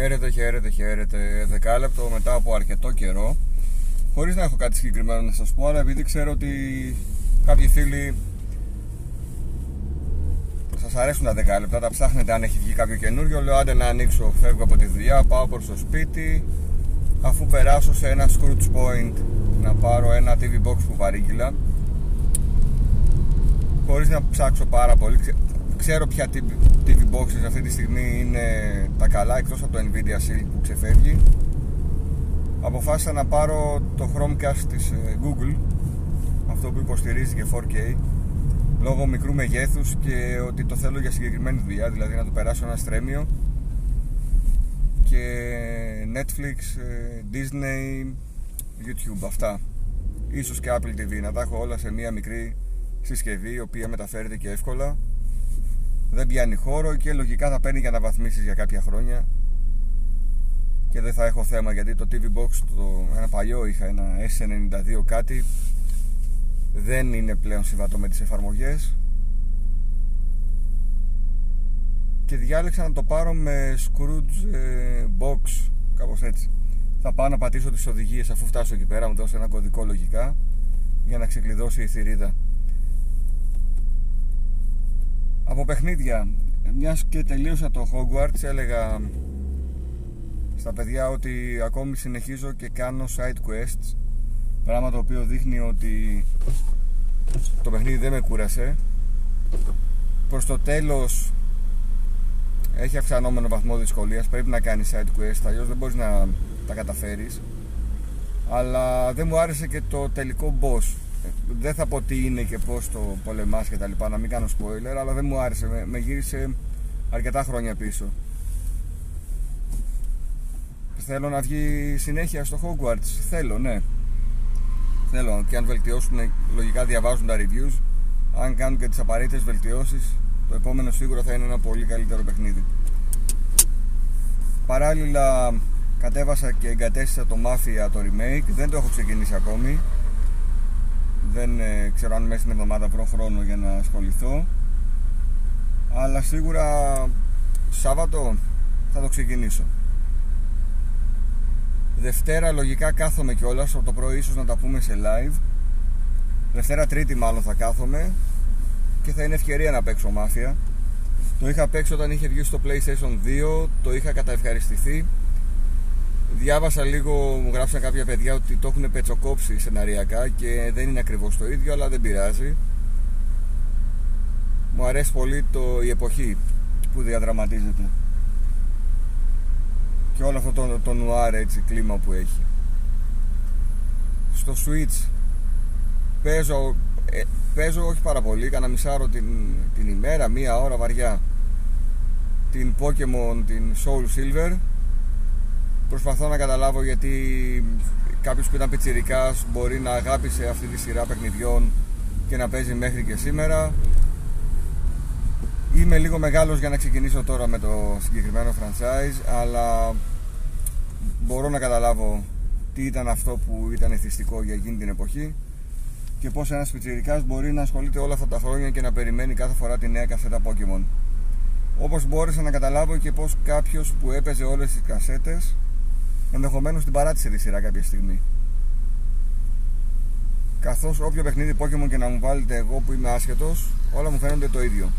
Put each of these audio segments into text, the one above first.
Χαίρετε, χαίρετε, χαίρετε. Δεκάλεπτο μετά από αρκετό καιρό. Χωρίς να έχω κάτι συγκεκριμένο να σας πω, αλλά επειδή ξέρω ότι κάποιοι φίλοι σας αρέσουν τα δεκάλεπτα, τα ψάχνετε αν έχει βγει κάποιο καινούριο. Λέω άντε να ανοίξω, φεύγω από τη δουλειά, πάω προς το σπίτι. Αφού περάσω σε ένα Scrooge Point να πάρω ένα TV box που παρήγγειλα χωρίς να ψάξω πάρα πολύ ξέρω ποια TV boxes αυτή τη στιγμή είναι τα καλά εκτός από το Nvidia Shield που ξεφεύγει. Αποφάσισα να πάρω το Chromecast της ε, Google αυτό που υποστηρίζει και 4K λόγω μικρού μεγέθους και ότι το θέλω για συγκεκριμένη δουλειά δηλαδή να το περάσω ένα στρέμιο. Και Netflix, ε, Disney, YouTube αυτά. Ίσως και Apple TV να τα έχω όλα σε μία μικρή συσκευή η οποία μεταφέρεται και εύκολα δεν πιάνει χώρο και λογικά θα παίρνει για αναβαθμίσεις για κάποια χρόνια. Και δεν θα έχω θέμα γιατί το TV Box το, ένα παλιό είχα ένα S92 κάτι δεν είναι πλέον συμβατό με τις εφαρμογές. Και διάλεξα να το πάρω με Scrooge ε, Box κάπως έτσι. Θα πάω να πατήσω τις οδηγίες αφού φτάσω εκεί πέρα μου δώσω ένα κωδικό λογικά για να ξεκλειδώσει η θηρίδα από παιχνίδια μιας και τελείωσα το Hogwarts έλεγα στα παιδιά ότι ακόμη συνεχίζω και κάνω side quests πράγμα το οποίο δείχνει ότι το παιχνίδι δεν με κούρασε. Προς το τέλος έχει αυξανόμενο βαθμό δυσκολίας πρέπει να κάνεις side quests αλλιώς δεν μπορείς να τα καταφέρεις. Αλλά δεν μου άρεσε και το τελικό boss δεν θα πω τι είναι και πώς το πολεμάς και τα λοιπά, να μην κάνω spoiler, αλλά δεν μου άρεσε, με, με γύρισε αρκετά χρόνια πίσω. Θέλω να βγει συνέχεια στο Hogwarts, θέλω, ναι. Θέλω και αν βελτιώσουν, λογικά διαβάζουν τα reviews, αν κάνουν και τις απαραίτητες βελτιώσεις, το επόμενο σίγουρα θα είναι ένα πολύ καλύτερο παιχνίδι. Παράλληλα κατέβασα και εγκατέστησα το Mafia το remake, δεν το έχω ξεκινήσει ακόμη δεν ε, ξέρω αν μέσα στην εβδομάδα βρω χρόνο για να ασχοληθώ. Αλλά σίγουρα Σάββατο θα το ξεκινήσω. Δευτέρα λογικά κάθομαι κιόλας από το πρωί ίσως να τα πούμε σε live. Δευτέρα Τρίτη μάλλον θα κάθομαι και θα είναι ευκαιρία να παίξω μάφια. Το είχα παίξει όταν είχε βγει στο PlayStation 2 το είχα καταευχαριστηθεί Διάβασα λίγο, μου γράψαν κάποια παιδιά ότι το έχουν πετσοκόψει σεναριακά και δεν είναι ακριβώς το ίδιο, αλλά δεν πειράζει. Μου αρέσει πολύ το, η εποχή που διαδραματίζεται. Και όλο αυτό το, το νουάρ έτσι κλίμα που έχει. Στο Switch παίζω, ε, παίζω όχι πάρα πολύ, κάνα μισάρο την, την ημέρα, μία ώρα βαριά την Pokemon, την Soul Silver Προσπαθώ να καταλάβω γιατί κάποιος που ήταν πιτσιρικάς μπορεί να αγάπησε αυτή τη σειρά παιχνιδιών και να παίζει μέχρι και σήμερα. Είμαι λίγο μεγάλος για να ξεκινήσω τώρα με το συγκεκριμένο franchise, αλλά μπορώ να καταλάβω τι ήταν αυτό που ήταν εθιστικό για εκείνη την εποχή και πως ένας πιτσιρικάς μπορεί να ασχολείται όλα αυτά τα χρόνια και να περιμένει κάθε φορά τη νέα κασέτα Pokemon. Όπως μπόρεσα να καταλάβω και πως κάποιος που έπαιζε όλες τις κασέτες ενδεχομένως την παράτησε τη σειρά κάποια στιγμή. Καθώς όποιο παιχνίδι Pokemon και να μου βάλετε εγώ που είμαι άσχετος, όλα μου φαίνονται το ίδιο.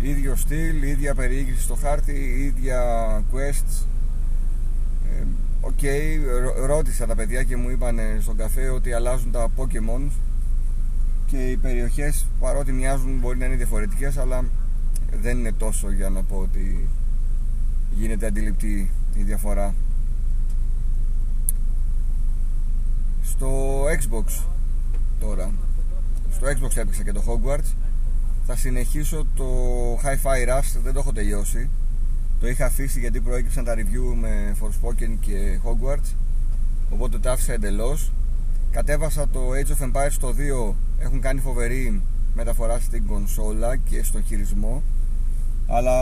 Ίδιο στυλ, ίδια περιήγηση στο χάρτη, ίδια quests. Ε, OK, okay, ρώτησα τα παιδιά και μου είπαν στον καφέ ότι αλλάζουν τα Pokemon και οι περιοχές παρότι μοιάζουν μπορεί να είναι διαφορετικές αλλά δεν είναι τόσο για να πω ότι γίνεται αντιληπτή η διαφορά στο Xbox τώρα. Στο Xbox έπαιξα και το Hogwarts. Θα συνεχίσω το Hi-Fi Rush δεν το έχω τελειώσει. Το είχα αφήσει γιατί προέκυψαν τα review με Forspoken και Hogwarts. Οπότε το άφησα εντελώς. Κατέβασα το Age of Empires το 2 έχουν κάνει φοβερή μεταφορά στην κονσόλα και στον χειρισμό. Αλλά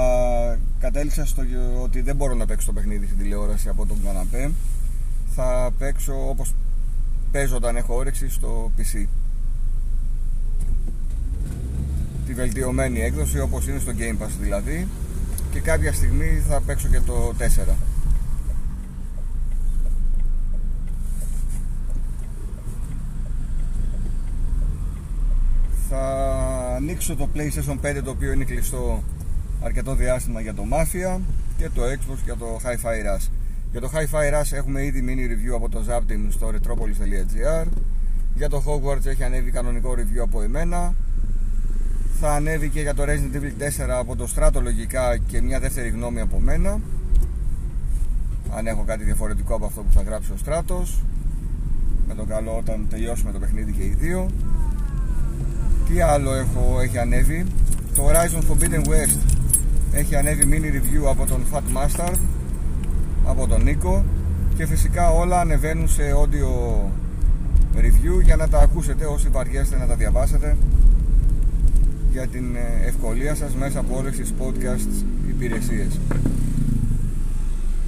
κατέληξα στο ότι δεν μπορώ να παίξω το παιχνίδι στην τηλεόραση από τον καναπέ. Θα παίξω όπως παίζω όταν έχω όρεξη στο PC τη βελτιωμένη έκδοση όπως είναι στο Game Pass δηλαδή και κάποια στιγμή θα παίξω και το 4 θα ανοίξω το PlayStation 5 το οποίο είναι κλειστό αρκετό διάστημα για το Mafia και το Xbox για το Hi-Fi Rush. Για το Hi-Fi Rush έχουμε ήδη mini review από το Zaptim στο retropolis.gr Για το Hogwarts έχει ανέβει κανονικό review από εμένα. Θα ανέβει και για το Resident Evil 4 από το Strato λογικά και μια δεύτερη γνώμη από μένα. Αν έχω κάτι διαφορετικό από αυτό που θα γράψει ο Στράτος. Με το καλό όταν τελειώσουμε το παιχνίδι και οι δύο. Τι άλλο έχω, έχει ανέβει. Το Horizon Forbidden West έχει ανέβει mini review από τον Fat Master από τον Νίκο και φυσικά όλα ανεβαίνουν σε audio review για να τα ακούσετε όσοι βαριέστε να τα διαβάσετε για την ε, ευκολία σας μέσα από όλες τις podcast υπηρεσίες.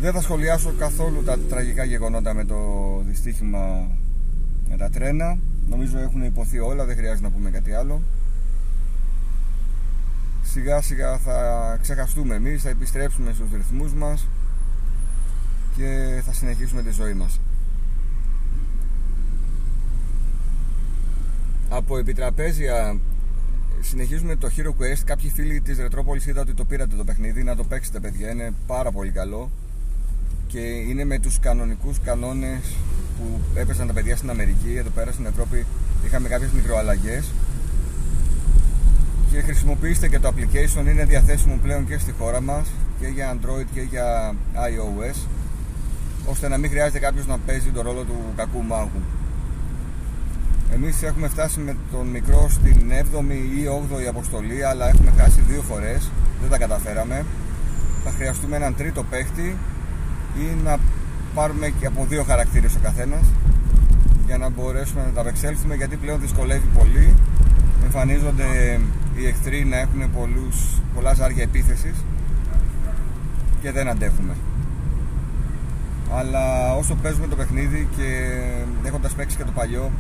Δεν θα σχολιάσω καθόλου τα τραγικά γεγονότα με το δυστύχημα με τα τρένα. Νομίζω έχουν υποθεί όλα, δεν χρειάζεται να πούμε κάτι άλλο. Σιγά σιγά θα ξεχαστούμε εμείς, θα επιστρέψουμε στους ρυθμούς μας και θα συνεχίσουμε τη ζωή μας. Από επιτραπέζια συνεχίζουμε το Hero Quest. Κάποιοι φίλοι της Retropolis είδα ότι το πήρατε το παιχνίδι, να το παίξετε παιδιά, είναι πάρα πολύ καλό και είναι με τους κανονικούς κανόνες που έπαιζαν τα παιδιά στην Αμερική, εδώ πέρα στην Ευρώπη είχαμε κάποιες μικροαλλαγές και χρησιμοποιήστε και το application, είναι διαθέσιμο πλέον και στη χώρα μας και για Android και για iOS ώστε να μην χρειάζεται κάποιος να παίζει τον ρόλο του κακού μάγου. Εμείς έχουμε φτάσει με τον μικρό στην 7η ή 8η αποστολή αλλά έχουμε χάσει δύο φορές, δεν τα καταφέραμε. Θα χρειαστούμε έναν τρίτο παίχτη ή να πάρουμε και από δύο χαρακτήρες ο καθένας για να μπορέσουμε να τα απεξέλθουμε γιατί πλέον δυσκολεύει πολύ εμφανίζονται οι εχθροί να έχουν πολλούς, πολλά ζάρια επίθεσης και δεν αντέχουμε αλλά όσο παίζουμε το παιχνίδι και έχοντας παίξει και το παλιό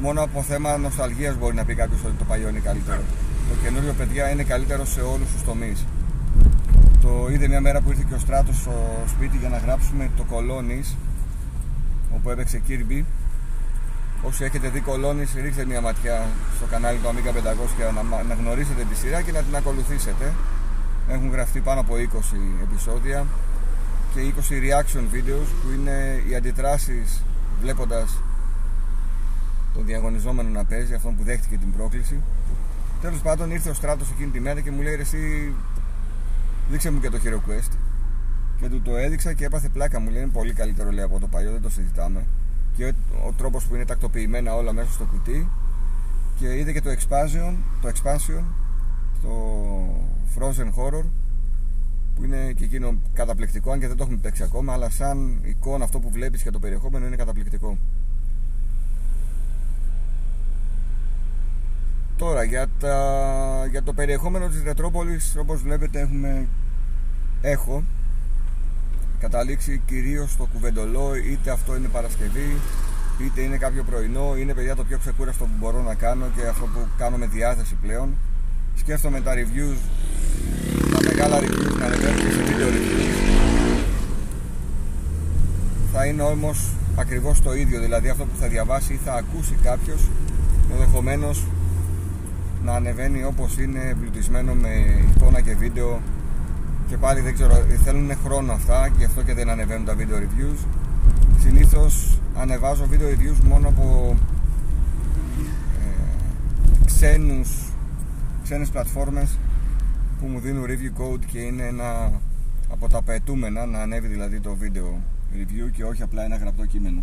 μόνο από θέμα νοσταλγίας μπορεί να πει κάποιος ότι το παλιό είναι καλύτερο. Το καινούριο παιδιά είναι καλύτερο σε όλους τους τομείς. Το είδε μια μέρα που ήρθε και ο Στράτος στο σπίτι για να γράψουμε το Κολόνης όπου έπαιξε Kirby. Όσοι έχετε δει Κολόνης ρίξτε μια ματιά στο κανάλι του Amiga 500 για να, να γνωρίσετε τη σειρά και να την ακολουθήσετε. Έχουν γραφτεί πάνω από 20 επεισόδια και 20 reaction videos που είναι οι αντιδράσεις βλέποντας τον διαγωνιζόμενο να παίζει, αυτόν που δέχτηκε την πρόκληση. Τέλος πάντων ήρθε ο Στράτος εκείνη τη μέρα και μου λέει ρε εσύ δείξε μου και το Hero Quest και του το έδειξα και έπαθε πλάκα μου λέει είναι πολύ καλύτερο λέει από το παλιό δεν το συζητάμε και ο τρόπος που είναι τακτοποιημένα όλα μέσα στο κουτί και είδε και το expansion, το expansion το Frozen Horror που είναι και εκείνο καταπληκτικό αν και δεν το έχουμε παίξει ακόμα αλλά σαν εικόνα αυτό που βλέπεις και το περιεχόμενο είναι καταπληκτικό. Τώρα για, τα, για το περιεχόμενο της Ρετρόπολης όπως βλέπετε έχουμε έχω καταλήξει κυρίως στο κουβεντολό είτε αυτό είναι Παρασκευή είτε είναι κάποιο πρωινό είναι παιδιά το πιο ξεκούραστο που μπορώ να κάνω και αυτό που κάνω με διάθεση πλέον. Σκέφτομαι τα reviews τα μεγάλα reviews να ανεβαίνουν και σε video reviews θα είναι όμως ακριβώς το ίδιο δηλαδή αυτό που θα διαβάσει ή θα ακούσει κάποιος ενδεχομένως να ανεβαίνει όπως είναι εμπλουτισμένο με εικόνα και βίντεο. Και πάλι δεν ξέρω, θέλουν χρόνο αυτά και γι' αυτό και δεν ανεβαίνουν τα video reviews. Συνήθως ανεβάζω video reviews μόνο από ε, ξένους ξένες πλατφόρμες που μου δίνουν review code και είναι ένα από τα πετούμενα να ανέβει δηλαδή το video review και όχι απλά ένα γραπτό κείμενο.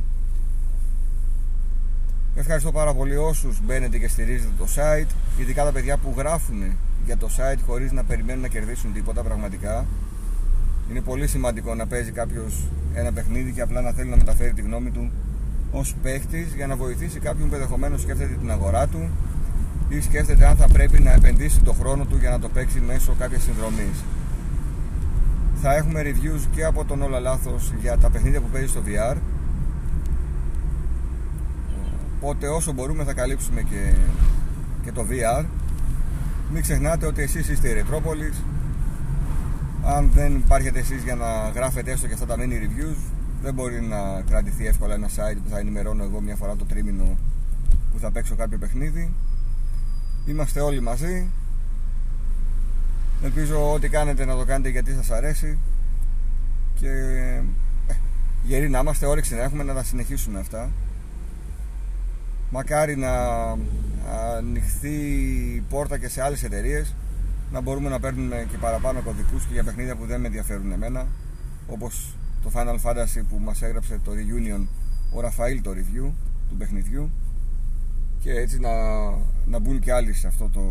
Ευχαριστώ πάρα πολύ όσους μπαίνετε και στηρίζετε το site ειδικά τα παιδιά που γράφουν για το site χωρίς να περιμένουν να κερδίσουν τίποτα πραγματικά. Είναι πολύ σημαντικό να παίζει κάποιος ένα παιχνίδι και απλά να θέλει να μεταφέρει τη γνώμη του ως παίχτης για να βοηθήσει κάποιον που ενδεχομένως σκέφτεται την αγορά του ή σκέφτεται αν θα πρέπει να επενδύσει το χρόνο του για να το παίξει μέσω κάποιας συνδρομής. Θα έχουμε reviews και από τον Όλα Λάθος για τα παιχνίδια που παίζει στο VR. Οπότε όσο μπορούμε θα καλύψουμε και, και το VR. Μην ξεχνάτε ότι εσείς είστε η Ρετρόπολης αν δεν υπάρχετε εσείς για να γράφετε έστω και αυτά τα mini reviews δεν μπορεί να κρατηθεί εύκολα ένα site που θα ενημερώνω εγώ μια φορά το τρίμηνο που θα παίξω κάποιο παιχνίδι Είμαστε όλοι μαζί. Ελπίζω ό,τι κάνετε να το κάνετε γιατί σας αρέσει. Και ε, γεροί να είμαστε, όρεξη να έχουμε να τα συνεχίσουμε αυτά. Μακάρι να ανοιχθεί η πόρτα και σε άλλες εταιρείες να μπορούμε να παίρνουμε και παραπάνω κωδικούς και για παιχνίδια που δεν με ενδιαφέρουν εμένα όπως το Final Fantasy που μας έγραψε το Reunion ο Ραφαήλ το review του παιχνιδιού και έτσι να, να μπουν και άλλοι σε αυτό το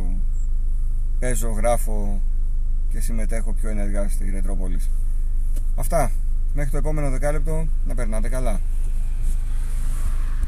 παίζω, γράφω και συμμετέχω πιο ενεργά στη Ρετρόπολης. Αυτά. Μέχρι το επόμενο δεκάλεπτο να περνάτε καλά.